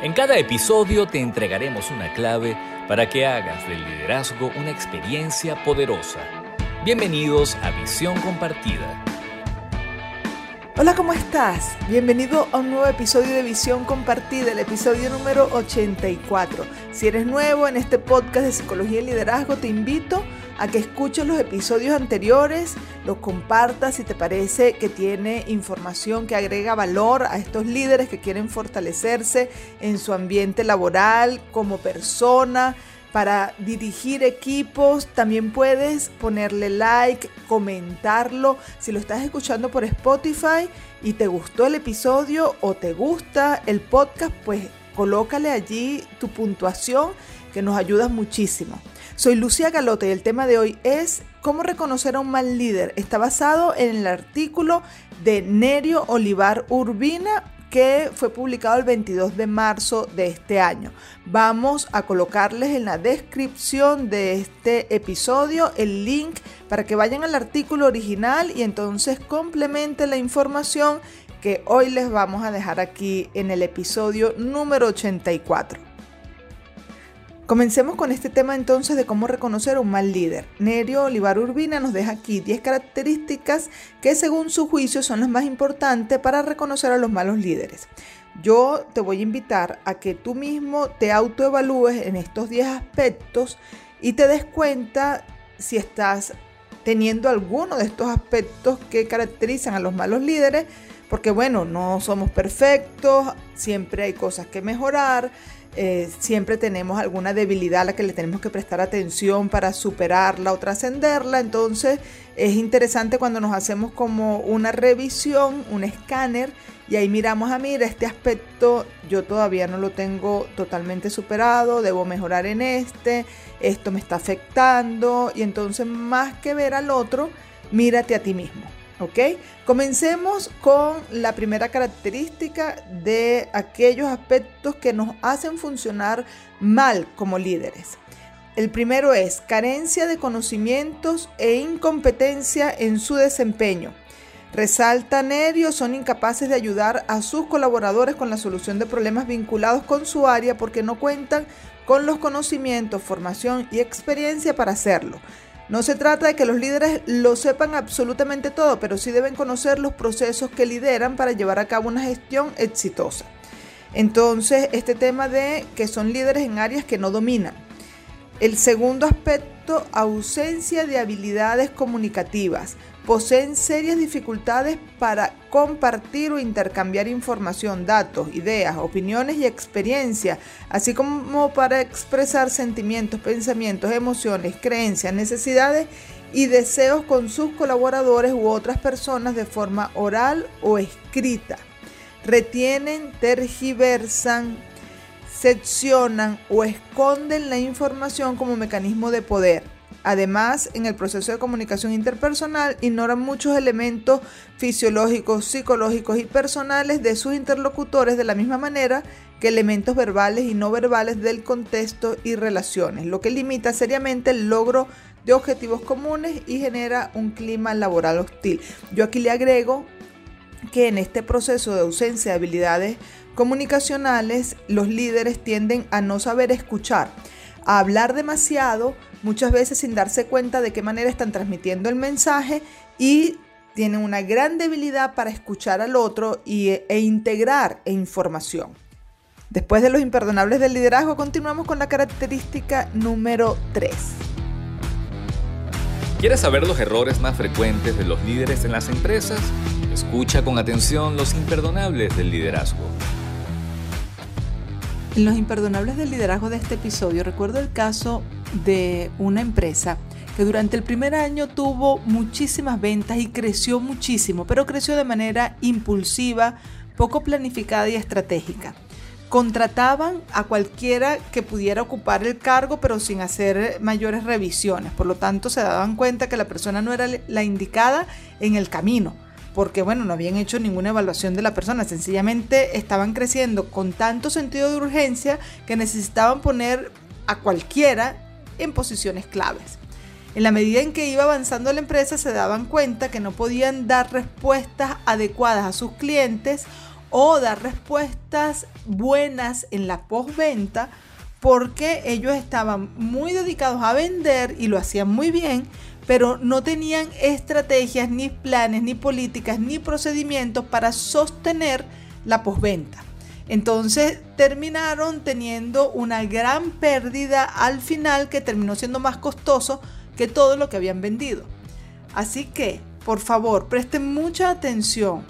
En cada episodio te entregaremos una clave para que hagas del liderazgo una experiencia poderosa. Bienvenidos a Visión Compartida. Hola, ¿cómo estás? Bienvenido a un nuevo episodio de Visión Compartida, el episodio número 84. Si eres nuevo en este podcast de Psicología y Liderazgo, te invito a que escuches los episodios anteriores, los compartas si te parece que tiene información que agrega valor a estos líderes que quieren fortalecerse en su ambiente laboral, como persona, para dirigir equipos. También puedes ponerle like, comentarlo. Si lo estás escuchando por Spotify y te gustó el episodio o te gusta el podcast, pues colócale allí tu puntuación que nos ayuda muchísimo. Soy Lucía Galote y el tema de hoy es cómo reconocer a un mal líder. Está basado en el artículo de Nerio Olivar Urbina que fue publicado el 22 de marzo de este año. Vamos a colocarles en la descripción de este episodio el link para que vayan al artículo original y entonces complementen la información que hoy les vamos a dejar aquí en el episodio número 84. Comencemos con este tema entonces de cómo reconocer un mal líder. Nerio Olivar Urbina nos deja aquí 10 características que según su juicio son las más importantes para reconocer a los malos líderes. Yo te voy a invitar a que tú mismo te autoevalúes en estos 10 aspectos y te des cuenta si estás teniendo alguno de estos aspectos que caracterizan a los malos líderes, porque bueno, no somos perfectos, siempre hay cosas que mejorar eh, siempre tenemos alguna debilidad a la que le tenemos que prestar atención para superarla o trascenderla. Entonces es interesante cuando nos hacemos como una revisión, un escáner, y ahí miramos a ah, mira, este aspecto yo todavía no lo tengo totalmente superado, debo mejorar en este, esto me está afectando, y entonces más que ver al otro, mírate a ti mismo. ¿Ok? Comencemos con la primera característica de aquellos aspectos que nos hacen funcionar mal como líderes. El primero es carencia de conocimientos e incompetencia en su desempeño. Resalta Nerio, son incapaces de ayudar a sus colaboradores con la solución de problemas vinculados con su área porque no cuentan con los conocimientos, formación y experiencia para hacerlo. No se trata de que los líderes lo sepan absolutamente todo, pero sí deben conocer los procesos que lideran para llevar a cabo una gestión exitosa. Entonces, este tema de que son líderes en áreas que no dominan. El segundo aspecto, ausencia de habilidades comunicativas poseen serias dificultades para compartir o intercambiar información, datos, ideas, opiniones y experiencias, así como para expresar sentimientos, pensamientos, emociones, creencias, necesidades y deseos con sus colaboradores u otras personas de forma oral o escrita. Retienen, tergiversan, seccionan o esconden la información como mecanismo de poder Además, en el proceso de comunicación interpersonal ignoran muchos elementos fisiológicos, psicológicos y personales de sus interlocutores de la misma manera que elementos verbales y no verbales del contexto y relaciones, lo que limita seriamente el logro de objetivos comunes y genera un clima laboral hostil. Yo aquí le agrego que en este proceso de ausencia de habilidades comunicacionales, los líderes tienden a no saber escuchar, a hablar demasiado, muchas veces sin darse cuenta de qué manera están transmitiendo el mensaje y tienen una gran debilidad para escuchar al otro y, e integrar información. Después de los imperdonables del liderazgo, continuamos con la característica número 3. ¿Quieres saber los errores más frecuentes de los líderes en las empresas? Escucha con atención los imperdonables del liderazgo. En los imperdonables del liderazgo de este episodio recuerdo el caso de una empresa que durante el primer año tuvo muchísimas ventas y creció muchísimo, pero creció de manera impulsiva, poco planificada y estratégica. Contrataban a cualquiera que pudiera ocupar el cargo, pero sin hacer mayores revisiones. Por lo tanto, se daban cuenta que la persona no era la indicada en el camino, porque bueno, no habían hecho ninguna evaluación de la persona, sencillamente estaban creciendo con tanto sentido de urgencia que necesitaban poner a cualquiera en posiciones claves. En la medida en que iba avanzando la empresa se daban cuenta que no podían dar respuestas adecuadas a sus clientes o dar respuestas buenas en la postventa porque ellos estaban muy dedicados a vender y lo hacían muy bien, pero no tenían estrategias, ni planes, ni políticas, ni procedimientos para sostener la postventa. Entonces terminaron teniendo una gran pérdida al final que terminó siendo más costoso que todo lo que habían vendido. Así que, por favor, presten mucha atención.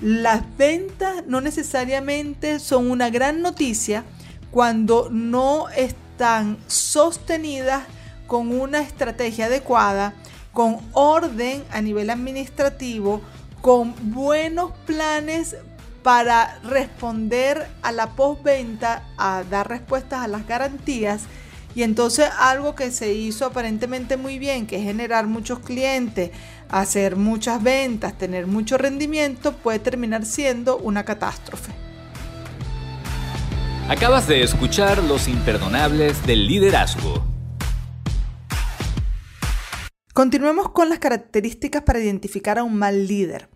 Las ventas no necesariamente son una gran noticia cuando no están sostenidas con una estrategia adecuada, con orden a nivel administrativo, con buenos planes para responder a la postventa, a dar respuestas a las garantías. Y entonces algo que se hizo aparentemente muy bien, que es generar muchos clientes, hacer muchas ventas, tener mucho rendimiento, puede terminar siendo una catástrofe. Acabas de escuchar Los Imperdonables del Liderazgo. Continuemos con las características para identificar a un mal líder.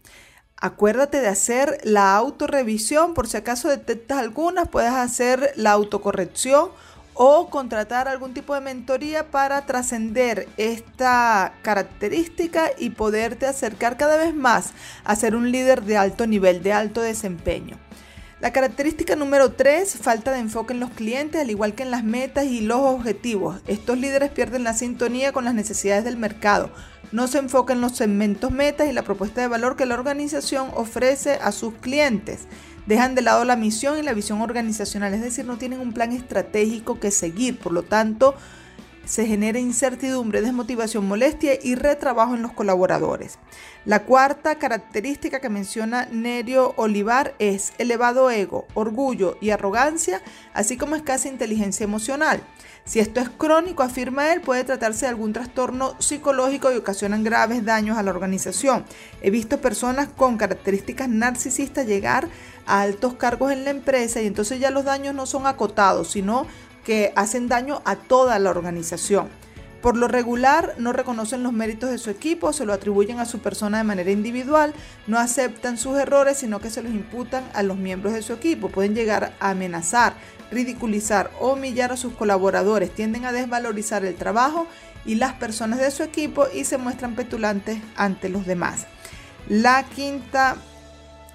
Acuérdate de hacer la autorrevisión, por si acaso detectas algunas, puedes hacer la autocorrección o contratar algún tipo de mentoría para trascender esta característica y poderte acercar cada vez más a ser un líder de alto nivel, de alto desempeño. La característica número 3, falta de enfoque en los clientes, al igual que en las metas y los objetivos. Estos líderes pierden la sintonía con las necesidades del mercado. No se enfocan en los segmentos metas y la propuesta de valor que la organización ofrece a sus clientes. Dejan de lado la misión y la visión organizacional, es decir, no tienen un plan estratégico que seguir. Por lo tanto, se genera incertidumbre, desmotivación, molestia y retrabajo en los colaboradores. La cuarta característica que menciona Nerio Olivar es elevado ego, orgullo y arrogancia, así como escasa inteligencia emocional. Si esto es crónico, afirma él, puede tratarse de algún trastorno psicológico y ocasionan graves daños a la organización. He visto personas con características narcisistas llegar a altos cargos en la empresa y entonces ya los daños no son acotados, sino que hacen daño a toda la organización. Por lo regular no reconocen los méritos de su equipo, se lo atribuyen a su persona de manera individual, no aceptan sus errores, sino que se los imputan a los miembros de su equipo. Pueden llegar a amenazar, ridiculizar o humillar a sus colaboradores, tienden a desvalorizar el trabajo y las personas de su equipo y se muestran petulantes ante los demás. La quinta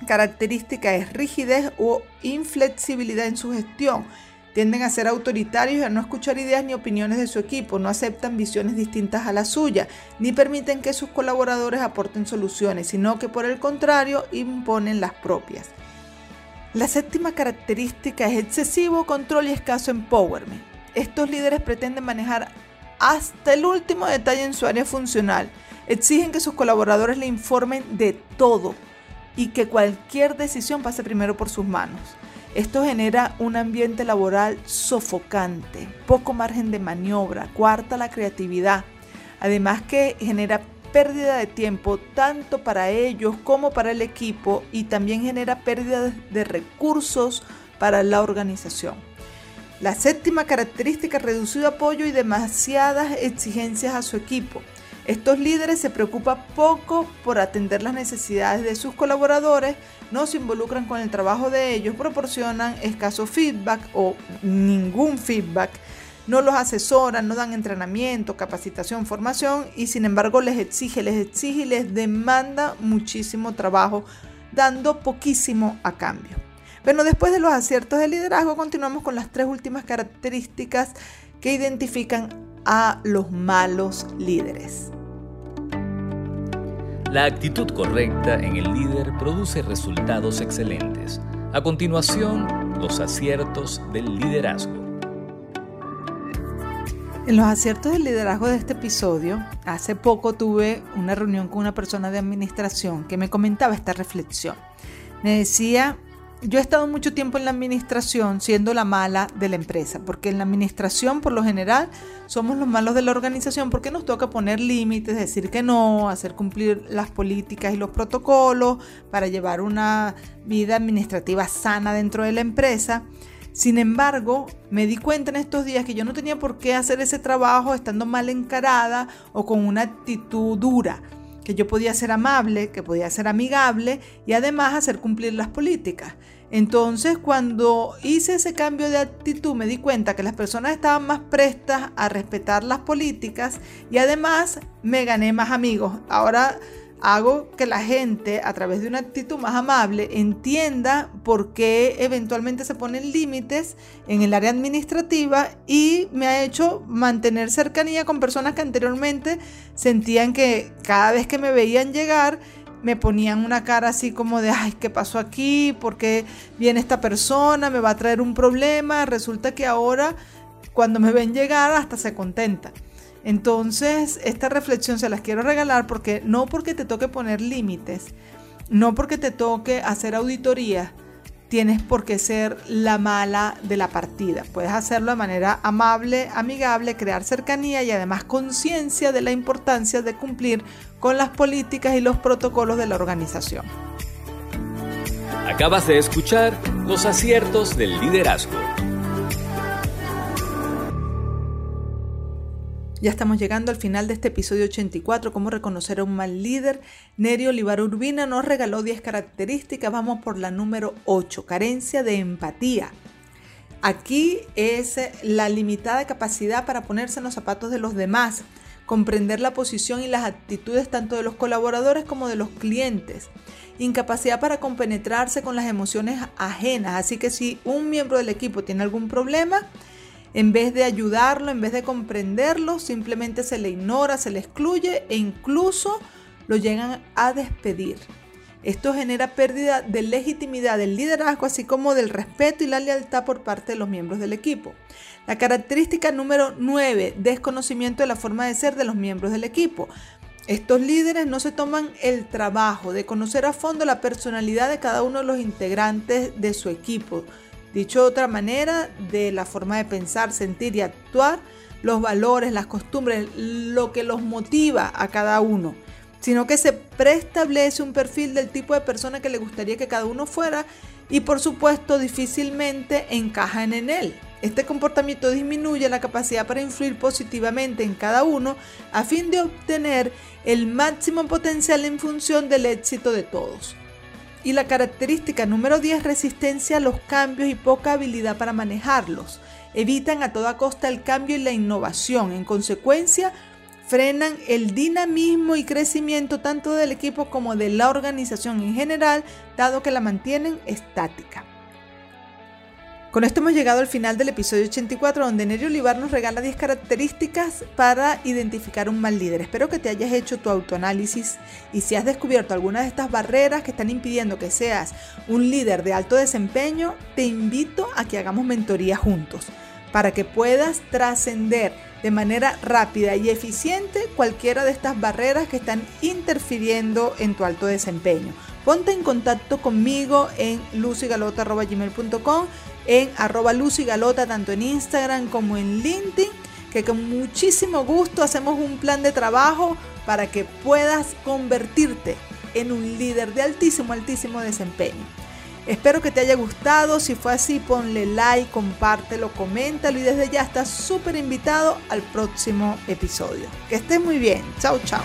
característica es rigidez o inflexibilidad en su gestión Tienden a ser autoritarios y a no escuchar ideas ni opiniones de su equipo, no aceptan visiones distintas a la suya, ni permiten que sus colaboradores aporten soluciones, sino que por el contrario imponen las propias. La séptima característica es excesivo control y escaso empowerment. Estos líderes pretenden manejar hasta el último detalle en su área funcional. Exigen que sus colaboradores le informen de todo y que cualquier decisión pase primero por sus manos. Esto genera un ambiente laboral sofocante, poco margen de maniobra, cuarta la creatividad, además que genera pérdida de tiempo tanto para ellos como para el equipo y también genera pérdida de recursos para la organización. La séptima característica, reducido apoyo y demasiadas exigencias a su equipo. Estos líderes se preocupan poco por atender las necesidades de sus colaboradores, no se involucran con el trabajo de ellos, proporcionan escaso feedback o ningún feedback, no los asesoran, no dan entrenamiento, capacitación, formación y sin embargo les exige, les exige y les demanda muchísimo trabajo, dando poquísimo a cambio. Bueno, después de los aciertos de liderazgo, continuamos con las tres últimas características que identifican a los malos líderes. La actitud correcta en el líder produce resultados excelentes. A continuación, los aciertos del liderazgo. En los aciertos del liderazgo de este episodio, hace poco tuve una reunión con una persona de administración que me comentaba esta reflexión. Me decía yo he estado mucho tiempo en la administración siendo la mala de la empresa, porque en la administración por lo general somos los malos de la organización porque nos toca poner límites, decir que no, hacer cumplir las políticas y los protocolos para llevar una vida administrativa sana dentro de la empresa. Sin embargo, me di cuenta en estos días que yo no tenía por qué hacer ese trabajo estando mal encarada o con una actitud dura que yo podía ser amable, que podía ser amigable y además hacer cumplir las políticas. Entonces, cuando hice ese cambio de actitud, me di cuenta que las personas estaban más prestas a respetar las políticas y además me gané más amigos. Ahora hago que la gente, a través de una actitud más amable, entienda por qué eventualmente se ponen límites en el área administrativa y me ha hecho mantener cercanía con personas que anteriormente sentían que cada vez que me veían llegar, me ponían una cara así como de, ay, ¿qué pasó aquí? ¿Por qué viene esta persona? ¿Me va a traer un problema? Resulta que ahora, cuando me ven llegar, hasta se contenta. Entonces, esta reflexión se las quiero regalar porque no porque te toque poner límites, no porque te toque hacer auditoría, tienes por qué ser la mala de la partida. Puedes hacerlo de manera amable, amigable, crear cercanía y además conciencia de la importancia de cumplir con las políticas y los protocolos de la organización. Acabas de escuchar los aciertos del liderazgo. Ya estamos llegando al final de este episodio 84, cómo reconocer a un mal líder. Nerio Olivar Urbina nos regaló 10 características, vamos por la número 8, carencia de empatía. Aquí es la limitada capacidad para ponerse en los zapatos de los demás, comprender la posición y las actitudes tanto de los colaboradores como de los clientes, incapacidad para compenetrarse con las emociones ajenas, así que si un miembro del equipo tiene algún problema, en vez de ayudarlo, en vez de comprenderlo, simplemente se le ignora, se le excluye e incluso lo llegan a despedir. Esto genera pérdida de legitimidad del liderazgo, así como del respeto y la lealtad por parte de los miembros del equipo. La característica número 9, desconocimiento de la forma de ser de los miembros del equipo. Estos líderes no se toman el trabajo de conocer a fondo la personalidad de cada uno de los integrantes de su equipo, Dicho de otra manera, de la forma de pensar, sentir y actuar, los valores, las costumbres, lo que los motiva a cada uno, sino que se preestablece un perfil del tipo de persona que le gustaría que cada uno fuera y por supuesto difícilmente encajan en él. Este comportamiento disminuye la capacidad para influir positivamente en cada uno a fin de obtener el máximo potencial en función del éxito de todos. Y la característica número 10, resistencia a los cambios y poca habilidad para manejarlos. Evitan a toda costa el cambio y la innovación. En consecuencia, frenan el dinamismo y crecimiento tanto del equipo como de la organización en general, dado que la mantienen estática. Con esto hemos llegado al final del episodio 84 donde Nerio Olivar nos regala 10 características para identificar un mal líder. Espero que te hayas hecho tu autoanálisis y si has descubierto alguna de estas barreras que están impidiendo que seas un líder de alto desempeño, te invito a que hagamos mentoría juntos para que puedas trascender de manera rápida y eficiente cualquiera de estas barreras que están interfiriendo en tu alto desempeño. Ponte en contacto conmigo en lucigalota.gmail.com en arroba Lucy Galota, tanto en Instagram como en LinkedIn, que con muchísimo gusto hacemos un plan de trabajo para que puedas convertirte en un líder de altísimo, altísimo desempeño. Espero que te haya gustado, si fue así ponle like, compártelo, coméntalo y desde ya estás súper invitado al próximo episodio. Que estés muy bien, chao chao.